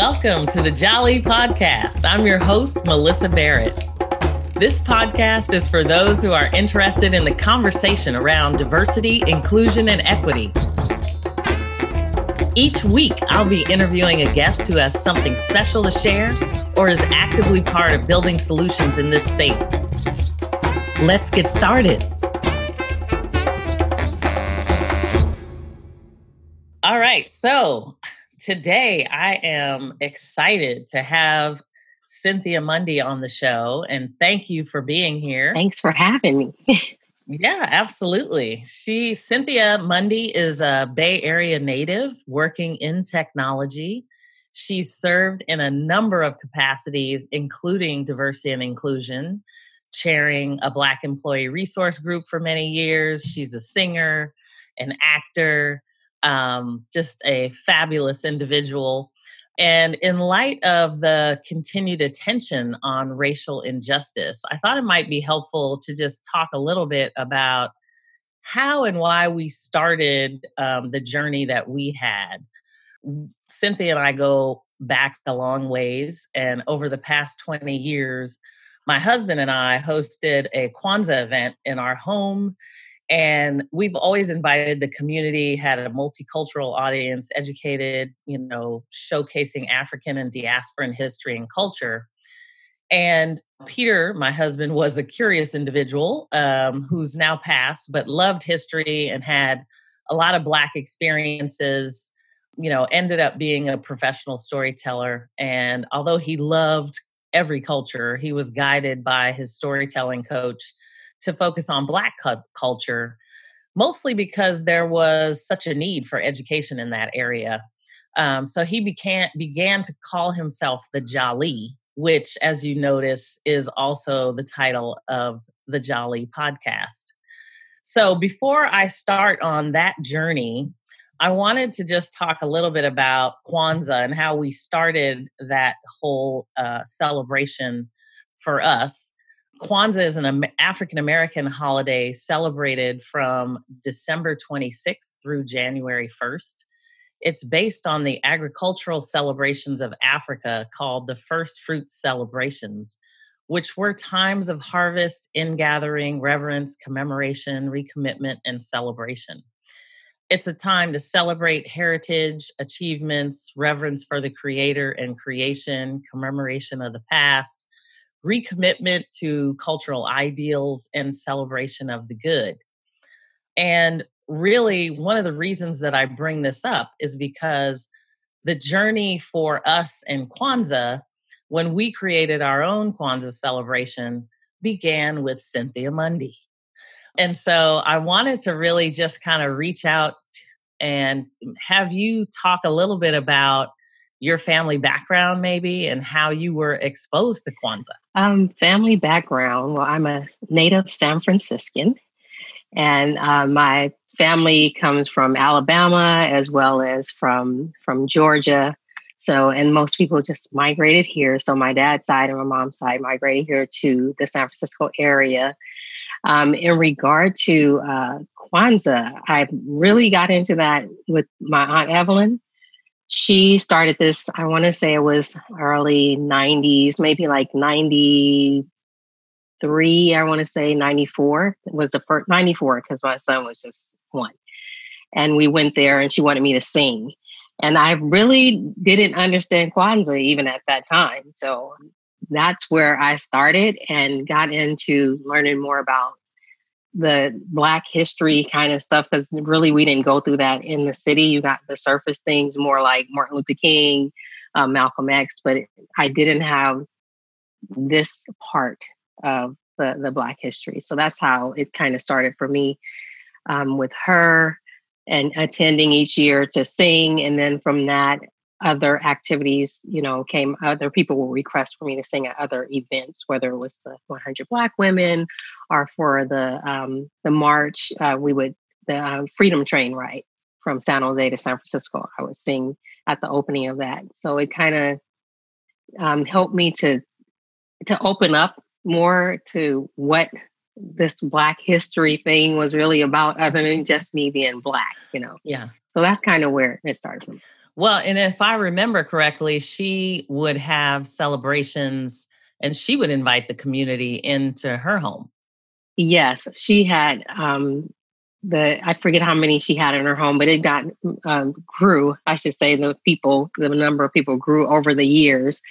Welcome to the Jolly Podcast. I'm your host, Melissa Barrett. This podcast is for those who are interested in the conversation around diversity, inclusion, and equity. Each week, I'll be interviewing a guest who has something special to share or is actively part of building solutions in this space. Let's get started. All right, so today I am excited to have Cynthia Mundy on the show, and thank you for being here. Thanks for having me. yeah, absolutely. She, Cynthia Mundy, is a Bay Area native working in technology. She's served in a number of capacities, including diversity and inclusion, chairing a Black employee resource group for many years. She's a singer, an actor, um, just a fabulous individual. And in light of the continued attention on racial injustice, I thought it might be helpful to just talk a little bit about how and why we started um, the journey that we had. Cynthia and I go back a long ways, and over the past 20 years, my husband and I hosted a Kwanzaa event in our home and we've always invited the community had a multicultural audience educated you know showcasing african and diasporan history and culture. And peter my husband was a curious individual um, who's now passed but loved history and had a lot of black experiences you know ended up being a professional storyteller. And although he loved every culture he was guided by his storytelling coach to focus on Black cu- culture, mostly because there was such a need for education in that area. Um, so he began began to call himself the Jolly, which, as you notice, is also the title of the Jolly podcast. So before I start on that journey, I wanted to just talk a little bit about Kwanzaa and how we started that whole uh, celebration for us. Kwanzaa is an African American holiday celebrated from December 26th through January 1st. It's based on the agricultural celebrations of Africa called the First Fruit Celebrations, which were times of harvest, ingathering, reverence, commemoration, recommitment, and celebration. It's a time to celebrate heritage, achievements, reverence for the Creator and creation, commemoration of the past, recommitment to cultural ideals and celebration of the good. And really, one of the reasons that I bring this up is because the journey for us in Kwanzaa, when we created our own Kwanzaa celebration, began with Cynthia Mundy. And so I wanted to really just kind of reach out and have you talk a little bit about your family background, maybe, and how you were exposed to Kwanzaa? Um, family background. Well, I'm a native San Franciscan, and uh, my family comes from Alabama as well as from from Georgia. So, and most people just migrated here. So, my dad's side and my mom's side migrated here to the San Francisco area. Um, in regard to uh, Kwanzaa, I really got into that with my aunt Evelyn she started this, I want to say it was early 90s, maybe like 93, I want to say 94. It was the first 94 because my son was just one. And we went there and she wanted me to sing. And I really didn't understand Kwanzaa even at that time. So that's where I started and got into learning more about the black history kind of stuff because really we didn't go through that in the city. You got the surface things more like martin luther king um, malcolm x but i didn't have this part of the, the black history. So that's how it kind of started for me um, with her and attending each year to sing. And then from that other activities, you know, came other people will request for me to sing at other events, whether it was the 100 Black Women or for the um, the march. Uh, we would the uh, Freedom Train ride from San Jose to San Francisco. I would sing at the opening of that, so it kind of um, helped me to to open up more to what this Black history thing was really about, other than just me being Black. You know. Yeah. So that's kind of where it started from. Well, and if I remember correctly, she would have celebrations and she would invite the community into her home. Yes, she had um, the I forget how many she had in her home, but it got um, grew. I should say the people, the number of people grew over the years.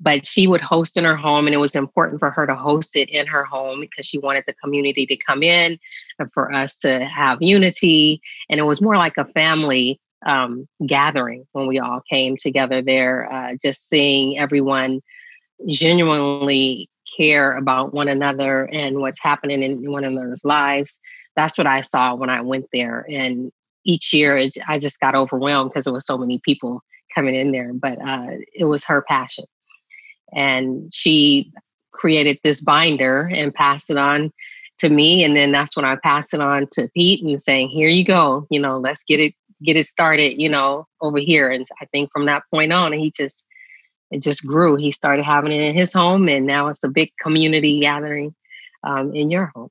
But she would host in her home, and it was important for her to host it in her home because she wanted the community to come in and for us to have unity. And it was more like a family um, gathering when we all came together there, uh, just seeing everyone genuinely care about one another and what's happening in one another's lives. That's what I saw when I went there. And each year it, I just got overwhelmed because there was so many people coming in there, but uh, it was her passion. And she created this binder and passed it on to me. And then that's when I passed it on to Pete and saying, here you go, you know, let's get it, get it started, you know, over here. And I think from that point on, he just it just grew. He started having it in his home, and now it's a big community gathering um, in your home.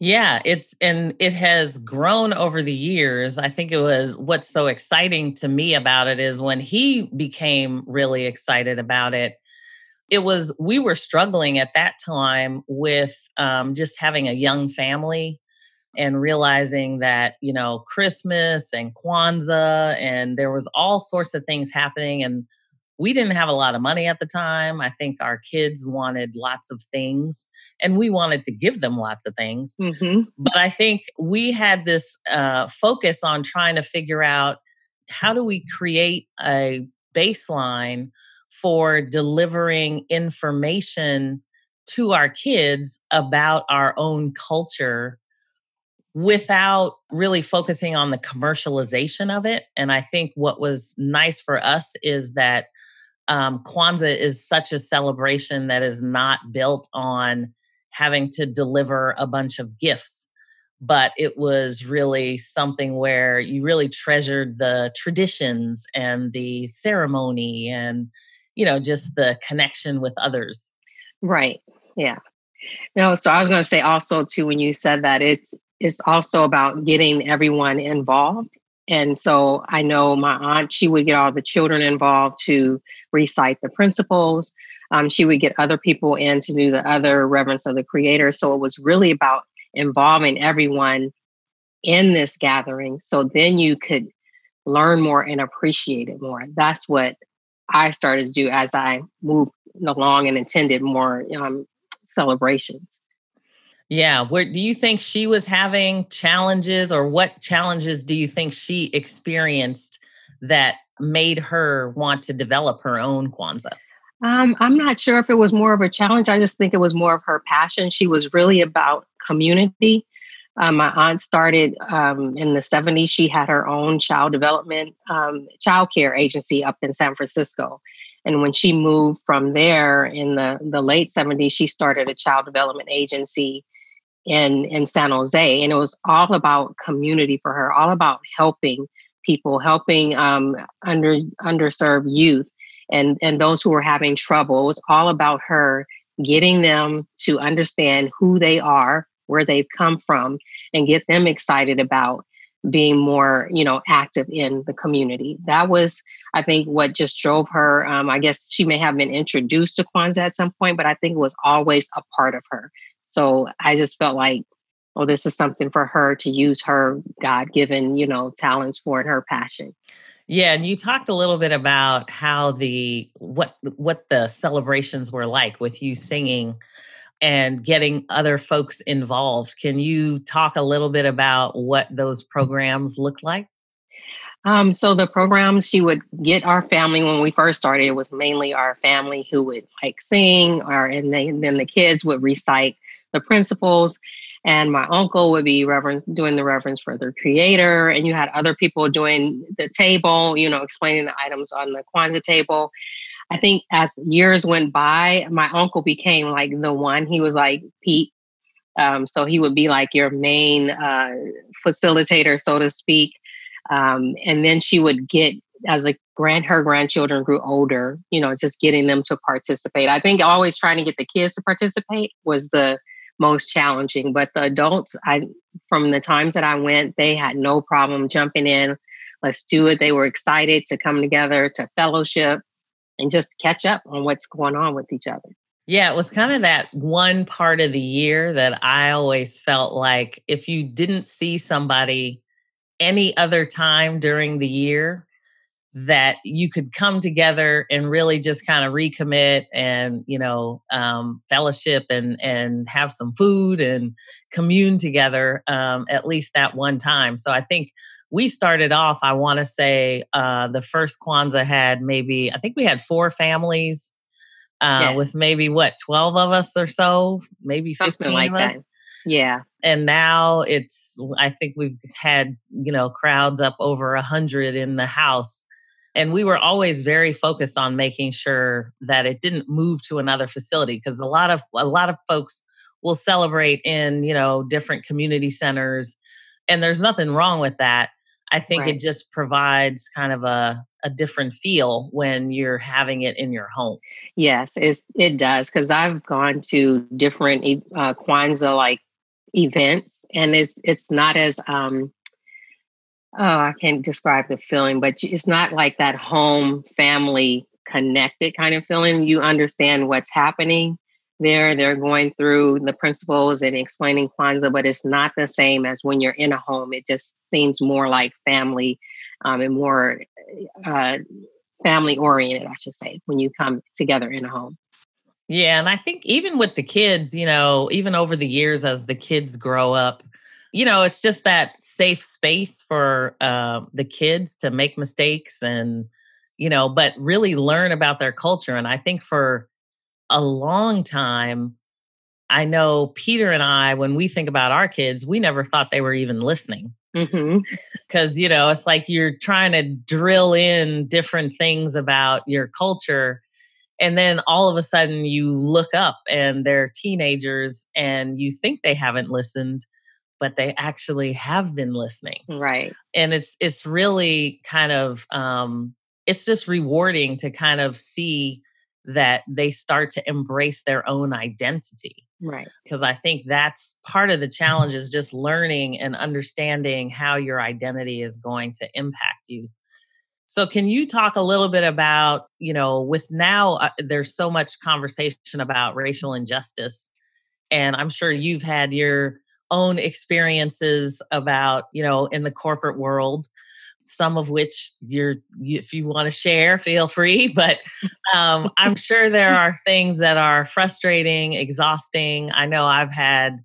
Yeah, it's and it has grown over the years. I think it was what's so exciting to me about it is when he became really excited about it. It was we were struggling at that time with um, just having a young family and realizing that you know Christmas and Kwanzaa and there was all sorts of things happening and we didn't have a lot of money at the time. I think our kids wanted lots of things and we wanted to give them lots of things. Mm-hmm. But I think we had this uh, focus on trying to figure out how do we create a baseline for delivering information to our kids about our own culture without really focusing on the commercialization of it. And I think what was nice for us is that um, Kwanzaa is such a celebration that is not built on having to deliver a bunch of gifts, but it was really something where you really treasured the traditions and the ceremony and, you know, just the connection with others. Right. Yeah. No, so I was going to say also too when you said that it's it's also about getting everyone involved and so I know my aunt, she would get all the children involved to recite the principles. Um, she would get other people in to do the other reverence of the creator. So it was really about involving everyone in this gathering. So then you could learn more and appreciate it more. That's what I started to do as I moved along and attended more um, celebrations. Yeah. Where do you think she was having challenges or what challenges do you think she experienced that made her want to develop her own Kwanzaa? Um, I'm not sure if it was more of a challenge. I just think it was more of her passion. She was really about community. Um, my aunt started um, in the 70s. She had her own child development, um, child care agency up in San Francisco. And when she moved from there in the, the late 70s, she started a child development agency in in San Jose, and it was all about community for her, all about helping people, helping um, under underserved youth, and and those who were having trouble. It was all about her getting them to understand who they are, where they've come from, and get them excited about being more you know active in the community. That was i think what just drove her. Um, i guess she may have been introduced to kwanzaa at some point but i think it was always a part of her so I just felt like, oh, this is something for her to use her God given, you know, talents for and her passion. Yeah, and you talked a little bit about how the what what the celebrations were like with you singing and getting other folks involved. Can you talk a little bit about what those programs look like? Um, so the programs she would get our family when we first started, it was mainly our family who would like sing, or and, they, and then the kids would recite the principles and my uncle would be reverence doing the reverence for the creator and you had other people doing the table you know explaining the items on the kwanzaa table. I think as years went by my uncle became like the one. He was like pete. Um, so he would be like your main uh, facilitator so to speak. Um, and then she would get as a grand her grandchildren grew older you know just getting them to participate. I think always trying to get the kids to participate was the most challenging. But the adults, I from the times that I went, they had no problem jumping in let's do it. They were excited to come together to fellowship and just catch up on what's going on with each other. Yeah, it was kind of that one part of the year that I always felt like if you didn't see somebody any other time during the year, that you could come together and really just kind of recommit and you know um, fellowship and and have some food and commune together um, at least that one time. So i think we started off i want to say uh, the first kwanzaa had maybe i think we had four families uh, yes. with maybe what 12 of us or so? Maybe Something 15 like of us? that. yeah. And now it's i think we've had you know crowds up over a hundred in the house and we were always very focused on making sure that it didn't move to another facility because a lot of a lot of folks will celebrate in you know different community centers and there's nothing wrong with that i think right. it just provides kind of a, a different feel when you're having it in your home yes it does because i've gone to different uh, kwanzaa like events and it's it's not as um oh, I can't describe the feeling, but it's not like that home family connected kind of feeling. You understand what's happening there. They're going through the principles and explaining Kwanzaa, but it's not the same as when you're in a home. It just seems more like family um, and more uh, family oriented, I should say, when you come together in a home. Yeah. And I think even with the kids, you know, even over the years as the kids grow up, you know, it's just that safe space for uh, the kids to make mistakes and, you know, but really learn about their culture. And I think for a long time, I know Peter and I, when we think about our kids, we never thought they were even listening. Because, mm-hmm. you know, it's like you're trying to drill in different things about your culture. And then all of a sudden you look up and they're teenagers and you think they haven't listened but they actually have been listening. Right. And it's it's really kind of um it's just rewarding to kind of see that they start to embrace their own identity. Right. Because i think that's part of the challenge is just learning and understanding how your identity is going to impact you. So can you talk a little bit about you know with now uh, there's so much conversation about racial injustice and i'm sure you've had your own experiences about, you know, in the corporate world, some of which you're, if you want to share, feel free. But um, I'm sure there are things that are frustrating, exhausting. I know I've had,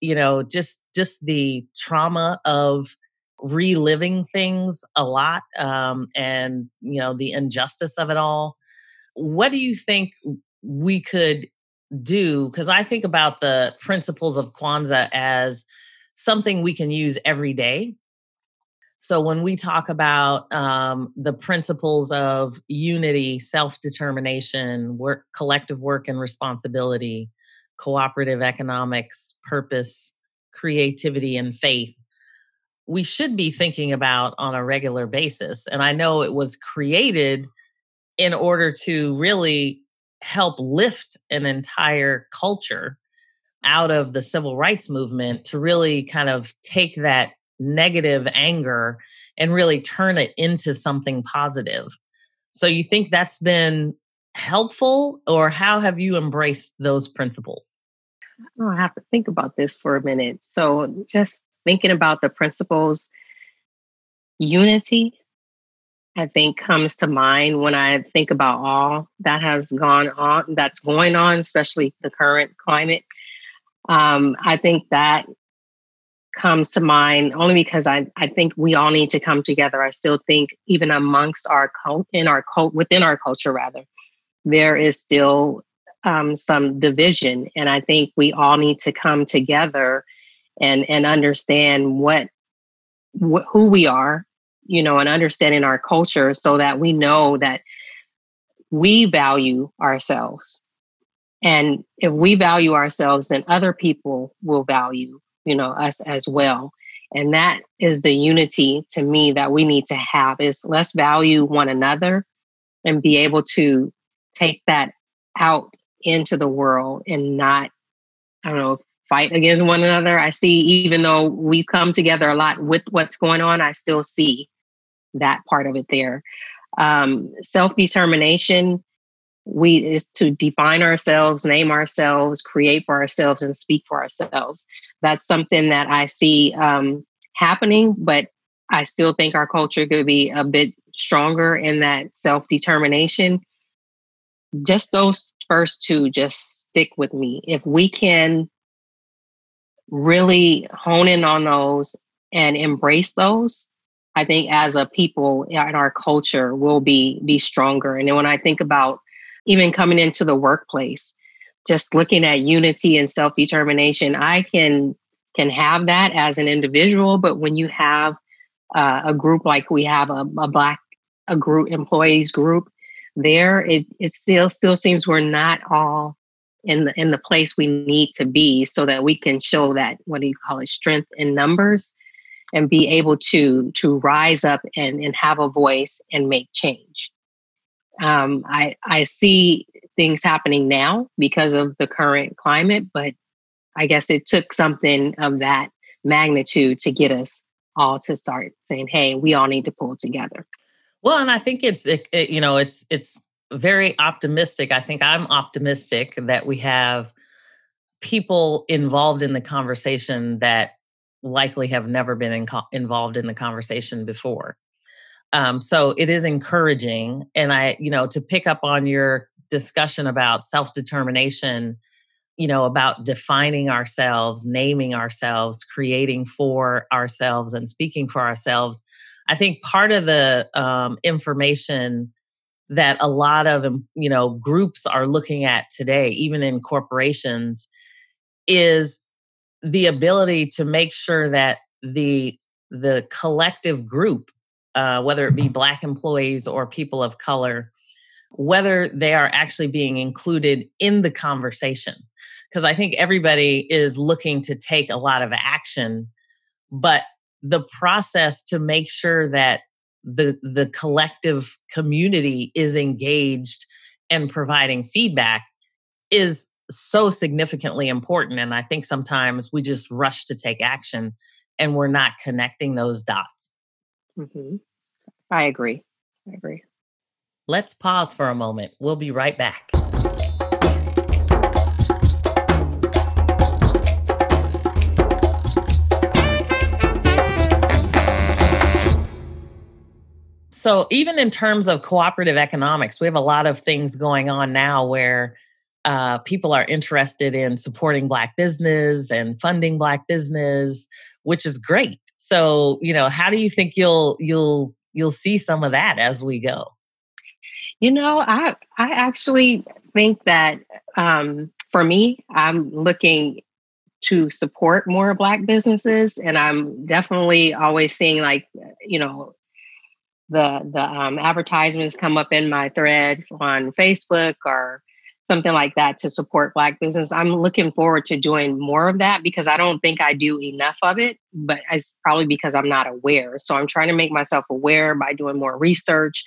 you know, just just the trauma of reliving things a lot um, and you know the injustice of it all what do you think we could do because I think about the principles of Kwanzaa as something we can use every day. So when we talk about um, the principles of unity, self determination, work, collective work and responsibility, cooperative economics, purpose, creativity, and faith, we should be thinking about on a regular basis. And I know it was created in order to really help lift an entire culture out of the civil rights movement to really kind of take that negative anger and really turn it into something positive. So you think that's been helpful or how have you embraced those principles? Oh, I have to think about this for a minute. So just thinking about the principles, unity I think comes to mind when I think about all that has gone on, that's going on, especially the current climate. Um, I think that comes to mind only because I, I think we all need to come together. I still think even amongst our cult in our cult within our culture rather, there is still um, some division. And I think we all need to come together and and understand what wh- who we are you know, and understanding our culture so that we know that we value ourselves. And if we value ourselves, then other people will value, you know, us as well. And that is the unity to me that we need to have is let's value one another and be able to take that out into the world and not, I don't know, fight against one another. I see, even though we come together a lot with what's going on, I still see that part of it there. Um, Self determination, we is to define ourselves, name ourselves, create for ourselves, and speak for ourselves. That's something that I see um, happening, but I still think our culture could be a bit stronger in that self determination. Just those first two just stick with me. If we can really hone in on those and embrace those, I think as a people in our culture will be be stronger. And then when I think about even coming into the workplace, just looking at unity and self-determination, I can can have that as an individual, but when you have uh, a group like we have a, a black a group employees group there, it it still still seems we're not all in the in the place we need to be so that we can show that what do you call it strength in numbers and be able to to rise up and, and have a voice and make change. Um, I I see things happening now because of the current climate, but I guess it took something of that magnitude to get us all to start saying, "Hey, we all need to pull together." Well, and I think it's it, it, you know it's it's very optimistic. I think I'm optimistic that we have people involved in the conversation that likely have never been in co- involved in the conversation before. Um, so it is encouraging. And I, you know, to pick up on your discussion about self determination, you know, about defining ourselves, naming ourselves, creating for ourselves, and speaking for ourselves. I think part of the um, information that a lot of um, you know groups are looking at today, even in corporations, is the ability to make sure that the the collective group, uh, whether it be Black employees or people of color, whether they are actually being included in the conversation. Because I think everybody is looking to take a lot of action, but the process to make sure that the the collective community is engaged and providing feedback is so significantly important. And I think sometimes we just rush to take action and we're not connecting those dots. Mm-hmm. I agree. I agree. Let's pause for a moment. We'll be right back. So, even in terms of cooperative economics, we have a lot of things going on now where uh, people are interested in supporting Black business and funding Black business, which is great. So, you know, how do you think you'll you'll you'll see some of that as we go? You know, I I actually think that um, for me, I'm looking to support more Black businesses, and I'm definitely always seeing like you know the the um, advertisements come up in my thread on Facebook or something like that to support Black business. I'm looking forward to doing more of that because I don't think I do enough of it, but it's probably because I'm not aware. So I'm trying to make myself aware by doing more research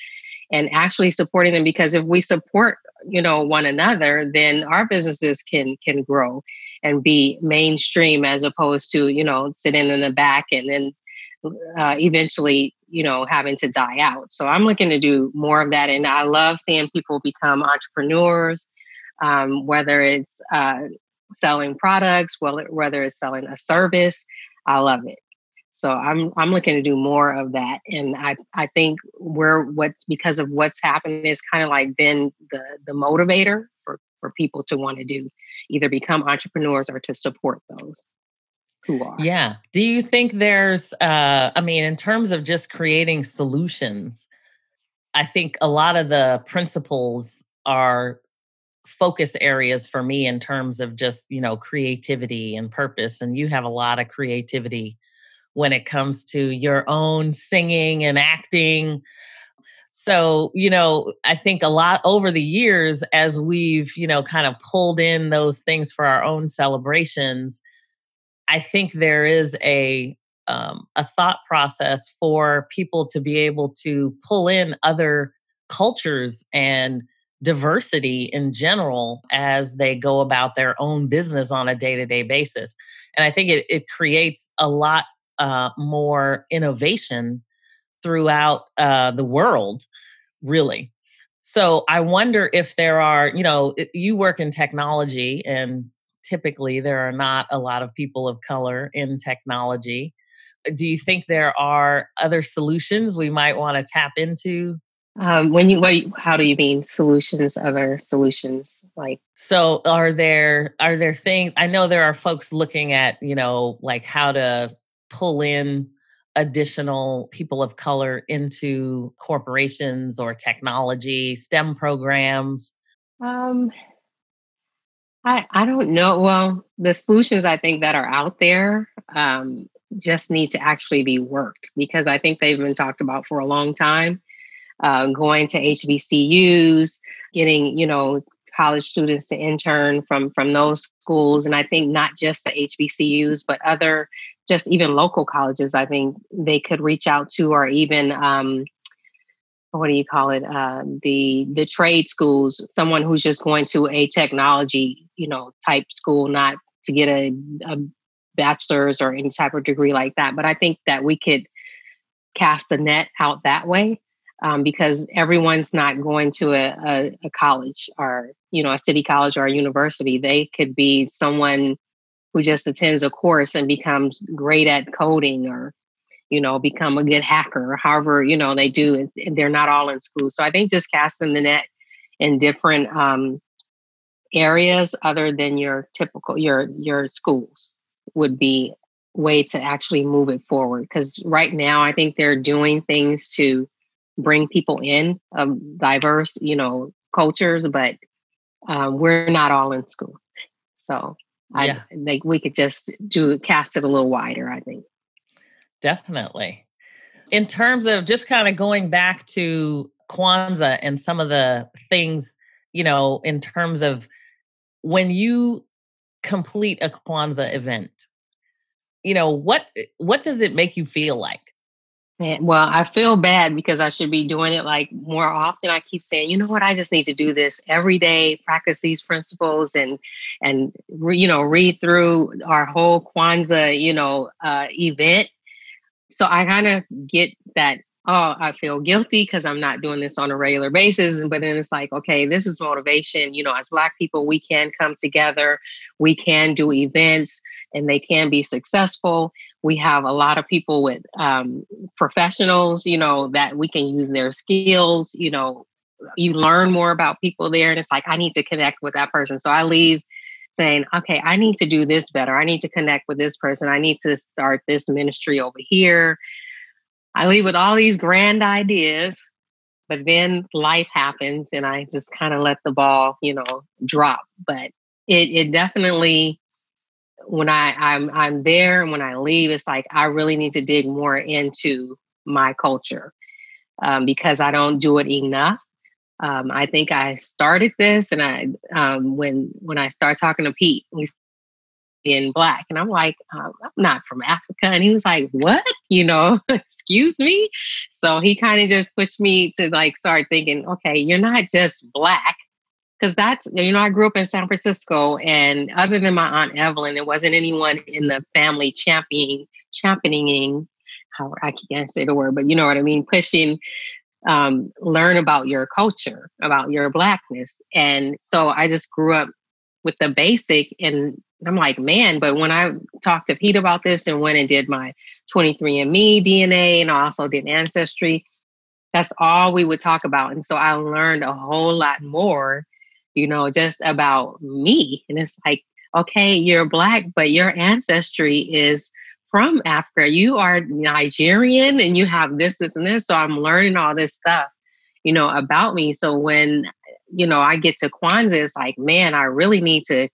and actually supporting them because if we support you know one another then our businesses can can grow and be mainstream as opposed to you know sitting in the back and then uh, eventually you know having to die out so i'm looking to do more of that and i love seeing people become entrepreneurs um, whether it's uh, selling products, whether it's selling a service. I love it. So I'm I'm looking to do more of that, and I I think we're what's because of what's happening is kind of like been the the motivator for for people to want to do either become entrepreneurs or to support those who are. Yeah. Do you think there's uh I mean in terms of just creating solutions, I think a lot of the principles are focus areas for me in terms of just you know creativity and purpose and you have a lot of creativity when it comes to your own singing and acting. So you know i think a lot over the years as we've you know kind of pulled in those things for our own celebrations i think there is a um, a thought process for people to be able to pull in other cultures and diversity in general as they go about their own business on a day to day basis. And I think it, it creates a lot uh, more innovation throughout uh, the world, really. So I wonder if there are, you know, you work in technology, and typically there are not a lot of people of color in technology. Do you think there are other solutions we might want to tap into um, when you, what, how do you mean solutions? Other solutions, like so, are there are there things? I know there are folks looking at you know like how to pull in additional people of color into corporations or technology STEM programs. Um, I I don't know. Well, the solutions I think that are out there um, just need to actually be worked because I think they've been talked about for a long time uh, going to HBCUs, getting, you know, college students to intern from from those schools. And i think not just the hbcus but other just even local colleges i think they could reach out to or even um, what do you call it? Uh, the the trade schools someone who's just going to a technology you know type school not to get a, a bachelor's or any type of degree like that. But i think that we could cast the net out that way um, because everyone's not going to a, a, a, college or you know a city college or a university. They could be someone who just attends a course and becomes great at coding or you know become a good hacker however you know they do they're not all in school. So i think just casting the net in different um, areas other than your typical your your schools would be way to actually move it forward. Because right now i think they're doing things to bring people in of diverse, you know, cultures, but um, we're not all in school. So yeah. I think we could just do cast it a little wider, I think. Definitely. In terms of just kind of going back to Kwanzaa and some of the things, you know, in terms of when you complete a Kwanzaa event, you know, what what does it make you feel like? Well, I feel bad because I should be doing it like more often. I keep saying, you know what, I just need to do this every day, practice these principles, and and re, you know read through our whole Kwanzaa you know uh, event. So I kind of get that oh, I feel guilty because I'm not doing this on a regular basis. But then it's like, okay, this is motivation. You know, as Black people, we can come together, we can do events, and they can be successful. We have a lot of people with um, professionals, you know, that we can use their skills. You know, you learn more about people there, and it's like, I need to connect with that person. So I leave saying, okay, I need to do this better. I need to connect with this person. I need to start this ministry over here. I leave with all these grand ideas, but then life happens and I just kind of let the ball, you know, drop. But it it definitely when I I'm I'm there and when I leave, it's like I really need to dig more into my culture um, because I don't do it enough. Um, I think I started this, and I um, when when I start talking to Pete, we in black. And I'm like, um, I'm not from Africa. And he was like, what? You know, excuse me. So he kind of just pushed me to like start thinking, okay, you're not just black. Because that's, you know, I grew up in San Francisco, and other than my Aunt Evelyn, there wasn't anyone in the family championing, championing, how I can't say the word, but you know what I mean, pushing um, learn about your culture, about your blackness. And so I just grew up with the basic and I'm like, man, but when I talked to Pete about this and went and did my 23andMe DNA and I also did Ancestry, that's all we would talk about. And so I learned a whole lot more, you know, just about me. And it's like, okay, you're Black, but your ancestry is from Africa. You are Nigerian and you have this, this, and this. So I'm learning all this stuff, you know, about me. So when, you know, I get to Kwanzaa, it's like, man, I really need to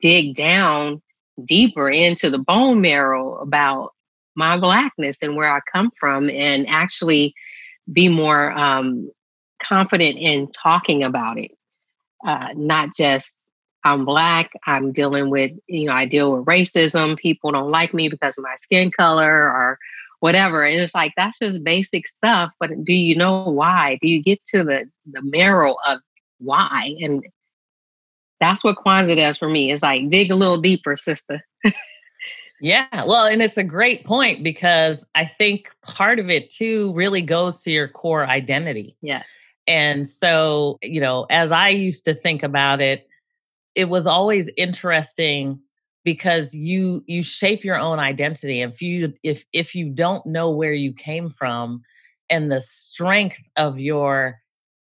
dig down deeper into the bone marrow about my blackness and where I come from and actually be more um, confident in talking about it. Uh, not just I'm black, I'm dealing with, you know, I deal with racism. People don't like me because of my skin color or whatever. And it's like, that's just basic stuff. But do you know why? Do you get to the, the marrow of why? And that's what Kwanzaa does for me. It's like dig a little deeper, sister. Yeah, well, and it's a great point because I think part of it too really goes to your core identity. Yeah. And so, you know, as I used to think about it, it was always interesting because you you shape your own identity. If you if if you don't know where you came from and the strength of your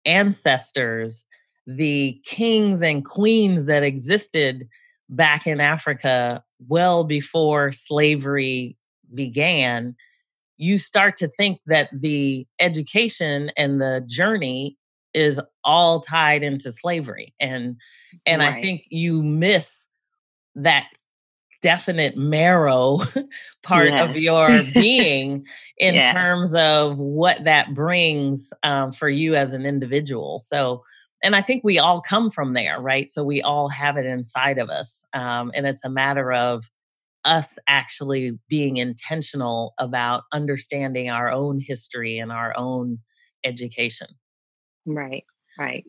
ancestors the kings and queens that existed back in Africa well before slavery began, you start to think that the education and the journey is all tied into slavery and and right. i think you miss that definite marrow part yes. of your being in yeah. terms of what that brings um, for you as an individual so and I think we all come from there, right? So we all have it inside of us. Um, and it's a matter of us actually being intentional about understanding our own history and our own education. Right, right.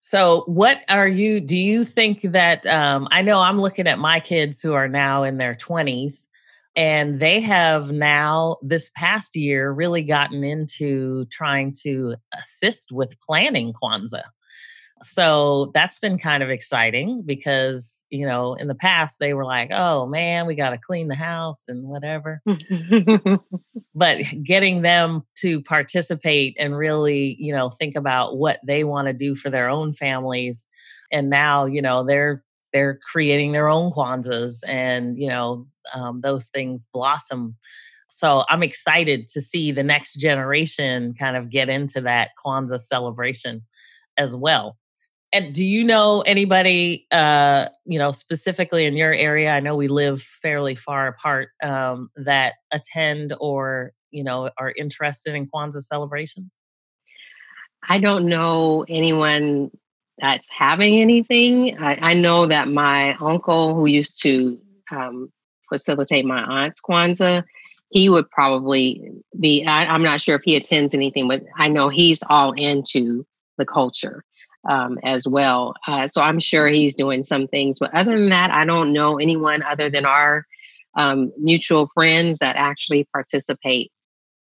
So, what are you? Do you think that? Um, I know I'm looking at my kids who are now in their 20s, and they have now, this past year, really gotten into trying to assist with planning Kwanzaa. So that's been kind of exciting because, you know, in the past they were like, oh man, we got to clean the house and whatever. but getting them to participate and really, you know, think about what they want to do for their own families. And now, you know, they're they're creating their own Kwanzaas and, you know, um, those things blossom. So I'm excited to see the next generation kind of get into that Kwanzaa celebration as well. And do you know anybody, uh, you know, specifically in your area? I know we live fairly far apart um, that attend or you know are interested in Kwanzaa celebrations. I don't know anyone that's having anything. I, I know that my uncle, who used to um, facilitate my aunt's Kwanzaa, he would probably be. I, I'm not sure if he attends anything, but I know he's all into the culture um, as well. Uh, so I'm sure he's doing some things. But other than that, I don't know anyone other than our um, mutual friends that actually participate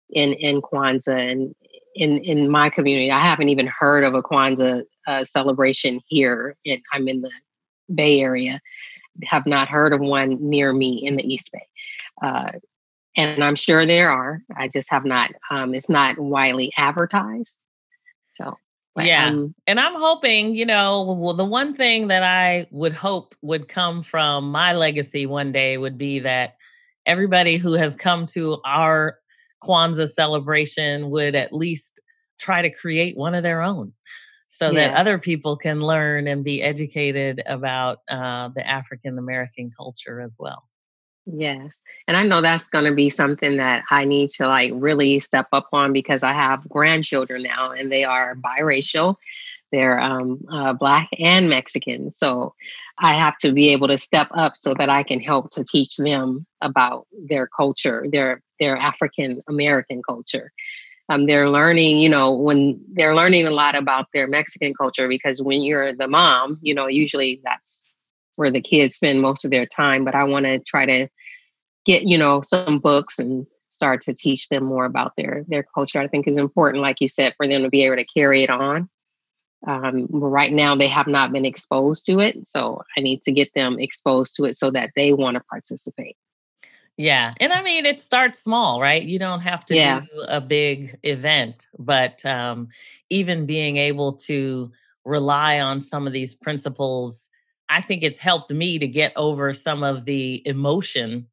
in in Kwanzaa and in in my community. I haven't even heard of a Kwanzaa uh, celebration here. In, I'm in the Bay Area. Have not heard of one near me in the East Bay. Uh, and I'm sure there are. I just have not. Um, it's not widely advertised. So yeah. Um, and I'm hoping, you know, well, the one thing that I would hope would come from my legacy one day would be that everybody who has come to our Kwanzaa celebration would at least try to create one of their own so yeah. that other people can learn and be educated about uh, the African American culture as well. Yes. And I know that's going to be something that I need to like really step up on because I have grandchildren now and they are biracial. They're um, uh, Black and Mexican. So I have to be able to step up so that I can help to teach them about their culture, their, their African American culture. Um, they're learning, you know, when they're learning a lot about their Mexican culture because when you're the mom, you know, usually that's where the kids spend most of their time. But I want to try to get, you know, some books and start to teach them more about their their culture. I think is important, like you said, for them to be able to carry it on. Um, right now, they have not been exposed to it, so I need to get them exposed to it so that they want to participate. Yeah. And I mean, it starts small, right? You don't have to yeah. do a big event, but um, even being able to rely on some of these principles I think it's helped me to get over some of the emotion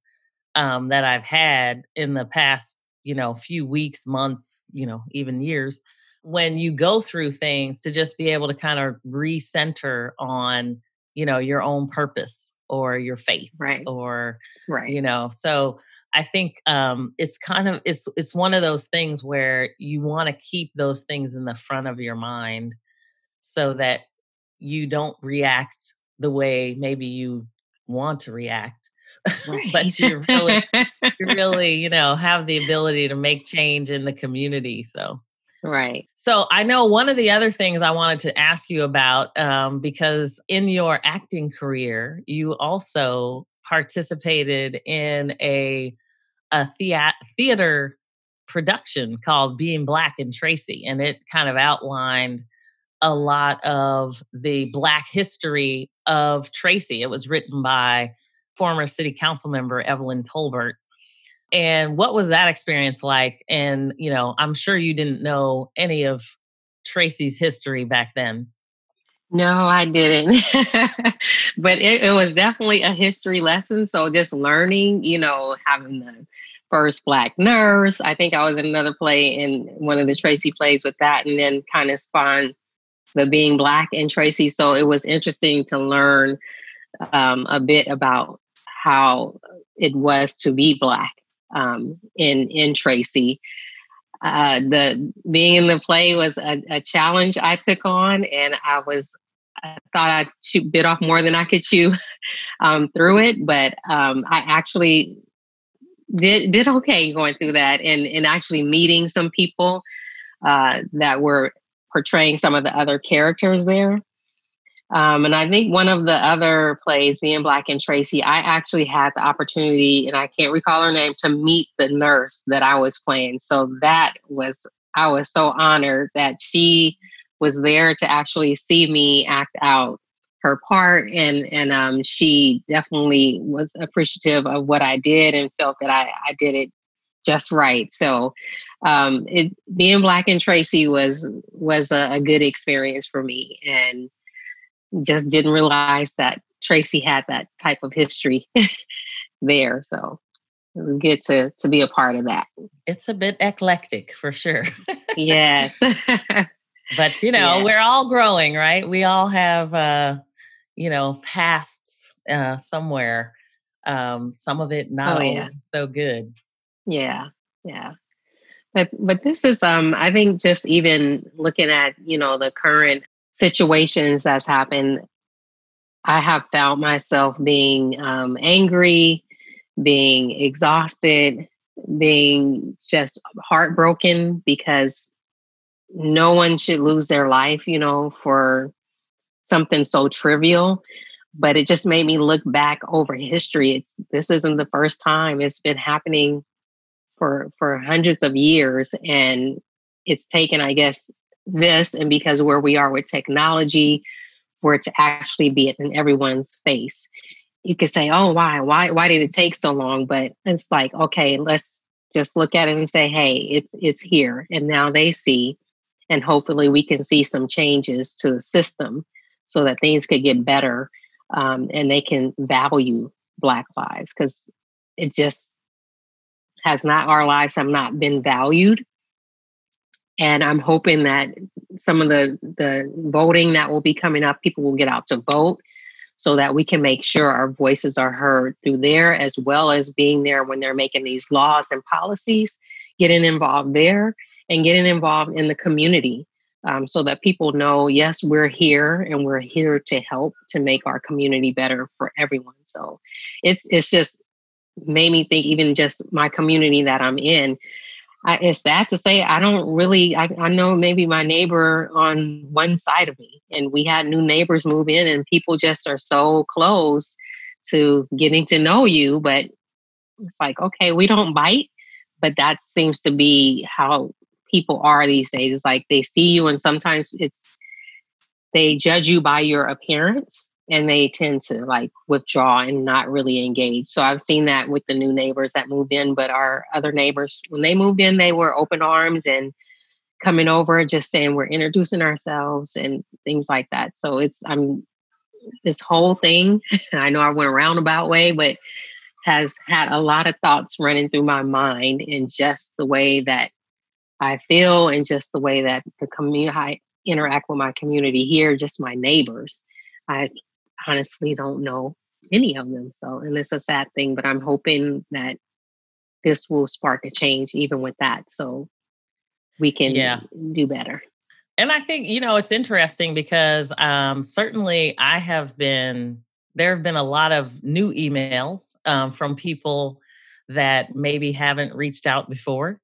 um, that I've had in the past, you know, few weeks, months, you know, even years. When you go through things, to just be able to kind of recenter on, you know, your own purpose or your faith, right? Or, right, you know. So I think um, it's kind of it's it's one of those things where you want to keep those things in the front of your mind so that you don't react the way maybe you want to react right. but you really you really you know have the ability to make change in the community so right so i know one of the other things i wanted to ask you about um, because in your acting career you also participated in a a thea- theater production called Being Black and Tracy, and it kind of outlined a lot of the Black history of Tracy. It was written by former city council member Evelyn Tolbert. And what was that experience like? And, you know, I'm sure you didn't know any of Tracy's history back then. No, I didn't. but it, it, was definitely a history lesson. So just learning, you know, having the first black nurse. I think I was in another play in one of the Tracy plays with that, and then kind of spawned the being black in Tracy. So it was interesting to learn um, a bit about how it was to be black um, in in Tracy. Uh, the being in the play was a, a, challenge I took on, and I was I thought I'd chew, bit off more than I could chew um, through it, but um, I actually did did okay going through that, and and actually meeting some people uh, that were portraying some of the other characters there. Um, and I think one of the other plays, Being Black in Tracy, I actually had the opportunity, and I can't recall her name, to meet the nurse that I was playing. So that was, I was so honored that she was there to actually see me act out her part and and um, she definitely was appreciative of what I did and felt that I, I did it just right. So um, it, being black and Tracy was was a, a good experience for me and just didn't realize that Tracy had that type of history there. So it was good to to be a part of that. It's a bit eclectic for sure. yes. but you know, yeah. we're all growing, right? We all have uh, you know, pasts uh somewhere. Um, some of it not oh, yeah. so good. Yeah. Yeah. But but this is um I think just even looking at, you know, the current situations that's happened, I have found myself being um, angry, being exhausted, being just heartbroken because no one should lose their life, you know, for something so trivial. But it just made me look back over history. It's this isn't the first time. It's been happening for for hundreds of years, and it's taken, I guess, this and because where we are with technology for it to actually be in everyone's face. You could say oh why why why did it take so long? But it's like okay let's just look at it and say hey it's it's here and now they see and hopefully we can see some changes to the system so that things could get better um, and they can value black lives because it just has not our lives have not been valued. And i'm hoping that some of the the voting that will be coming up people will get out to vote so that we can make sure our voices are heard through there as well as being there when they're making these laws and policies getting involved there and getting involved in the community um, so that people know yes we're here and we're here to help to make our community better for everyone. So it's it's just made me think even just my community that i'm in I, it's sad to say I don't really. I, I know maybe my neighbor on one side of me, and we had new neighbors move in, and people just are so close to getting to know you. But it's like, okay, we don't bite, but that seems to be how people are these days. It's like they see you, and sometimes it's they judge you by your appearance and they tend to like withdraw and not really engage. So I've seen that with the new neighbors that moved in, but our other neighbors, when they moved in, they were open arms and coming over, just saying we're introducing ourselves and things like that. So it's I'm this whole thing. I know I went a roundabout way, but has had a lot of thoughts running through my mind in just the way that I feel and just the way that the community I interact with my community here, just my neighbors. I honestly don't know any of them. So, and it's a sad thing, but I'm hoping that this will spark a change even with that. So we can yeah. do better. And I think, you know, it's interesting because um, certainly I have been, there have been a lot of new emails um, from people that maybe haven't reached out before.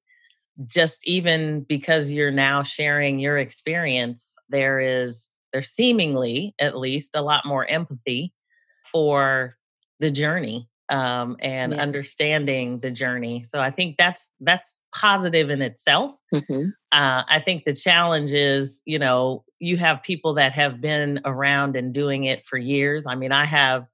Just even because you're now sharing your experience, there is there's seemingly at least a lot more empathy for the journey um, and yeah. understanding the journey. So I think that's that's positive in itself. Mm-hmm. Uh, I think the challenge is, you know, you have people that have been around and doing it for years. I mean, I have,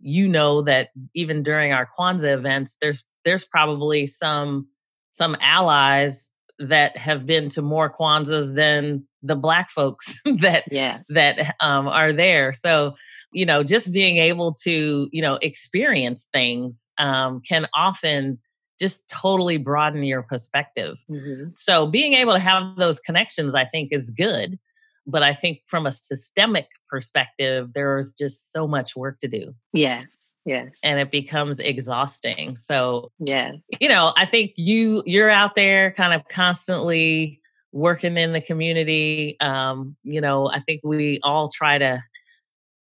you know, that even during our Kwanzaa events, there's there's probably some some allies that have been to more Kwanzaas than the black folks that yes. that um, are there. So you know, just being able to you know experience things um, can often just totally broaden your perspective. Mm-hmm. So being able to have those connections, I think, is good. But I think from a systemic perspective, there's just so much work to do. Yes. Yes. And it becomes exhausting. So, yeah. You know, I think you you're out there kind of constantly working in the community. Um, you know, I think we all try to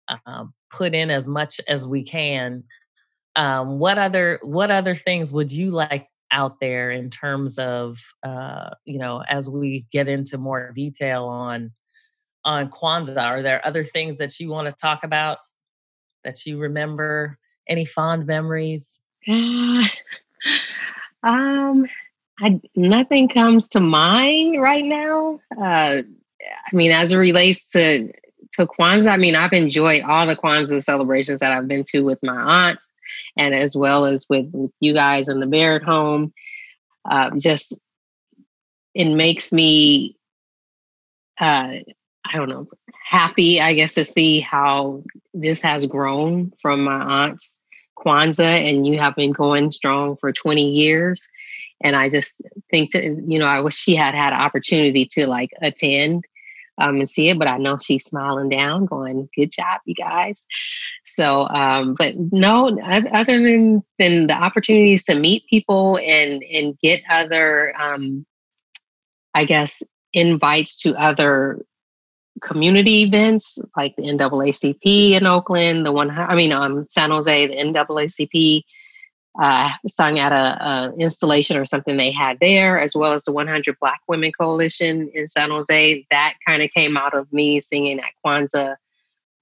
uh, put in as much as we can. Um, what other what other things would you like out there in terms of uh, you know as we get into more detail on on Kwanzaa? Are there other things that you want to talk about that you remember any fond memories? Uh, um, I, nothing comes to mind right now. Uh, I mean, as it relates to to Kwanzaa, I mean, I've enjoyed all the Kwanzaa celebrations that I've been to with my aunt, and as well as with, with you guys in the Barrett home. Uh, just it makes me, uh, I don't know, happy, I guess, to see how this has grown from my aunt's Kwanzaa, and you have been going strong for 20 years. And I just think that, you know, I wish she had had an opportunity to like attend um, and see it, but I know she's smiling down, going, good job, you guys. So, um, but no, other than, than the opportunities to meet people and, and get other, um, I guess, invites to other community events like the NAACP in Oakland, the one I mean um San Jose, the NAACP uh, sung at a, a, installation or something they had there, as well as the 100 Black Women Coalition in San Jose. That kind of came out of me singing at Kwanzaa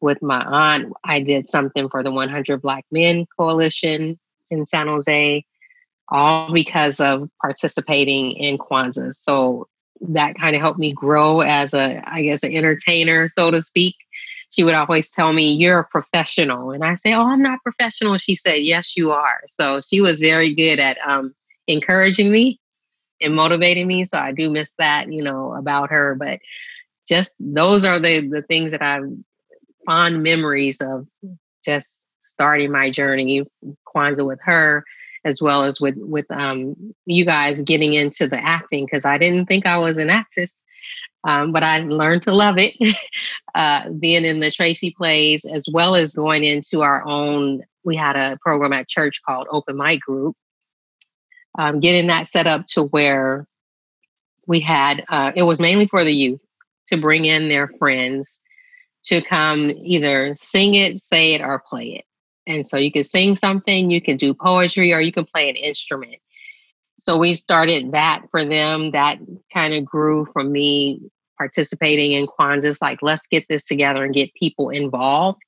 with my aunt. I did something for the 100 Black Men Coalition in San Jose, all because of participating in Kwanzaa. So that kind of helped me grow as a, I guess, an entertainer, so to speak. She would always tell me, You're a professional. And I say, Oh, I'm not professional. She said, Yes, you are. So she was very good at um, encouraging me and motivating me. So I do miss that, you know, about her. But just those are the, the things that I fond memories of just starting my journey, Kwanzaa with her as well as with with um, you guys getting into the acting because I didn't think I was an actress, um, but I learned to love it. uh, being in the Tracy plays as well as going into our own. We had a program at church called Open Mic Group. Um, getting that set up to where we had uh, it was mainly for the youth to bring in their friends to come either sing it, say it, or play it. And so you can sing something, you can do poetry, or you can play an instrument. So we started that for them. That kind of grew from me participating in Kwanzaa. It's like, let's get this together and get people involved.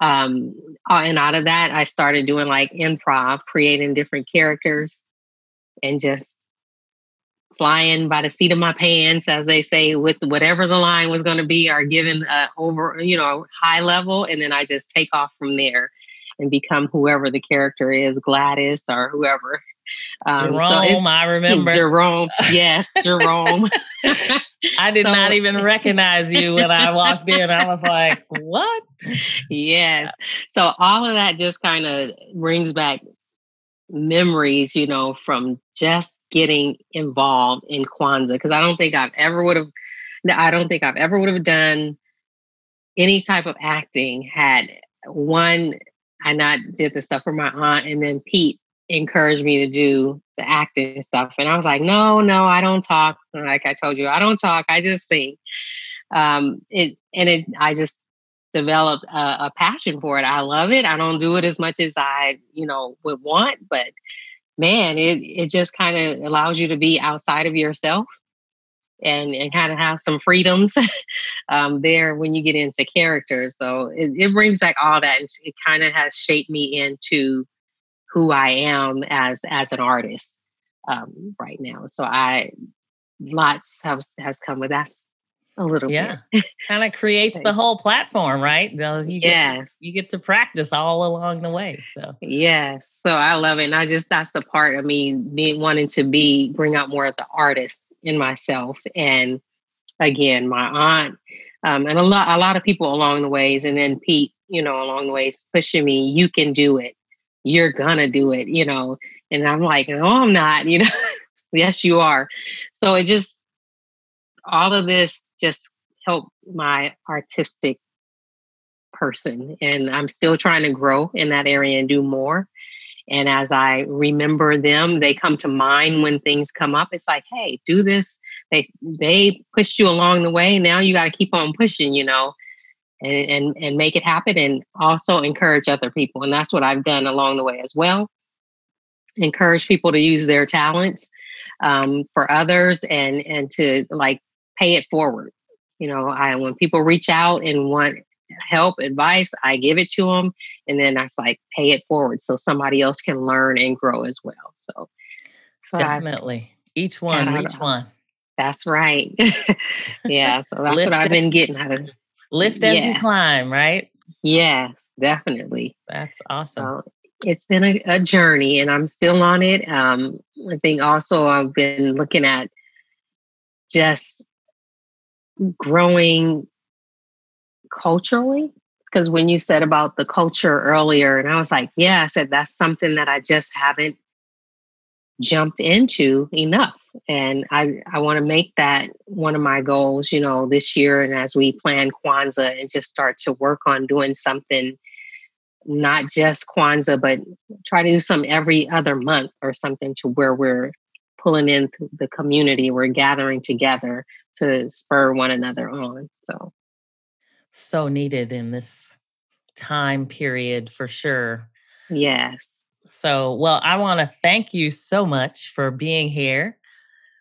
Um, and out of that, I started doing like improv, creating different characters and just flying by the seat of my pants, as they say, with whatever the line was going to be, or given uh, over, you know, high level. And then I just take off from there and become whoever the character is, Gladys or whoever. Um, Jerome, so I remember. Jerome, yes, Jerome. I did so, not even recognize you when I walked in. I was like, what? Yes. So all of that just kind of brings back memories, you know, from just getting involved in Kwanzaa. Because I don't think I've ever would have, I don't think I've ever would have done any type of acting had one I not did the stuff for my aunt, and then Pete encouraged me to do the acting stuff. And I was like, no, no, I don't talk. Like I told you, I don't talk. I just sing. Um, it and it, I just developed a, a passion for it. I love it. I don't do it as much as I, you know, would want, but man, it it just kind of allows you to be outside of yourself and and kind of have some freedoms um, there when you get into character. So it, it brings back all that. And it kind of has shaped me into who I am as as an artist um, right now. So I lots has has come with that a little yeah kind of creates the whole platform right you get yes. to, you get to practice all along the way so yes so i love it and i just that's the part of me being wanting to be bring out more of the artist in myself and again my aunt um, and a lot a lot of people along the ways and then pete you know along the ways pushing me you can do it. You're gonna do it you know? And i'm like no i'm not you know? Yes you are. So it just all of this just helped my artistic person and i'm still trying to grow in that area and do more and as i remember them they come to mind when things come up. It's like hey do this. They they pushed you along the way now you got to keep on pushing you know and, and and make it happen and also encourage other people. And that's what i've done along the way as well. Encourage people to use their talents um, for others and and to like pay it forward. You know, I when people reach out and want help, advice, I give it to them, and then I like pay it forward so somebody else can learn and grow as well. So, so definitely I, each one, each one. That's right. yeah, so that's what I've been getting out of lift as yeah. you climb, right? Yes, definitely. That's awesome. So, it's been a, a, journey and I'm still on it. Um, I think also I've been looking at just growing culturally because when you said about the culture earlier and i was like yeah i said that's something that i just haven't jumped into enough and i i want to make that one of my goals you know this year and as we plan kwanzaa and just start to work on doing something not just kwanzaa but try to do some every other month or something to where we're pulling in the community we're gathering together to spur one another on. So, so needed in this time period for sure. Yes. So, well, I want to thank you so much for being here.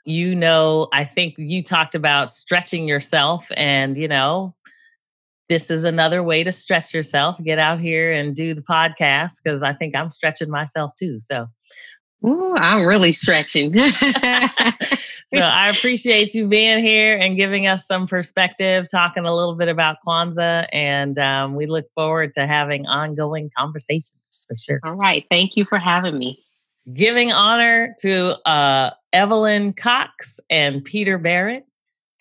You know, I think you talked about stretching yourself, and you know, this is another way to stretch yourself. Get out here and do the podcast because I think I'm stretching myself too. So, Ooh, I'm really stretching. so I appreciate you being here and giving us some perspective, talking a little bit about Kwanzaa, and um, we look forward to having ongoing conversations for sure. All right. Thank you for having me. Giving honor to uh, Evelyn Cox and Peter Barrett.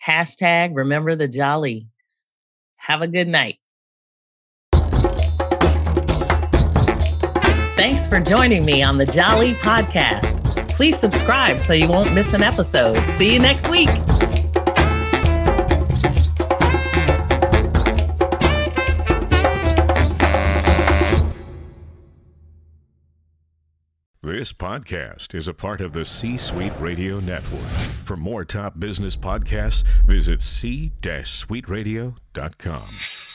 Hashtag remember the jolly. Have a good night. Thanks for joining me on the Jolly Podcast. Please subscribe so you won't miss an episode. See you next week. This podcast is a part of the C Suite Radio Network. For more top business podcasts, visit c-suiteradio.com.